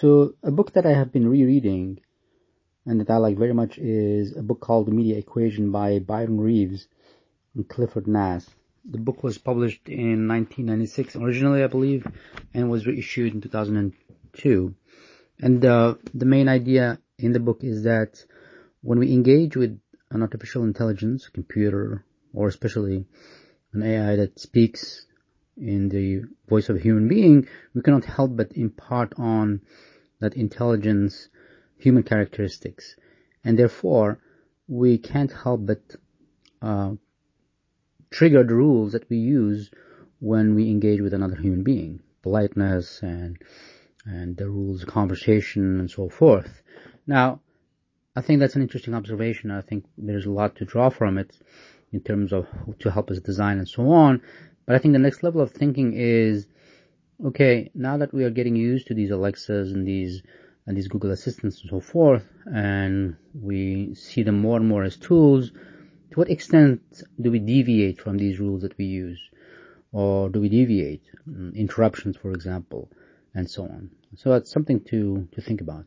So a book that I have been rereading and that I like very much is a book called The Media Equation by Byron Reeves and Clifford Nass. The book was published in 1996 originally, I believe, and was reissued in 2002. And uh, the main idea in the book is that when we engage with an artificial intelligence, computer, or especially an AI that speaks in the voice of a human being, we cannot help but impart on that intelligence human characteristics. And therefore, we can't help but uh, trigger the rules that we use when we engage with another human being. Politeness and and the rules of conversation and so forth. Now, I think that's an interesting observation. I think there's a lot to draw from it in terms of to help us design and so on. But I think the next level of thinking is, okay, now that we are getting used to these Alexas and these and these Google Assistants and so forth, and we see them more and more as tools, to what extent do we deviate from these rules that we use? Or do we deviate? Mm, interruptions, for example, and so on. So that's something to, to think about.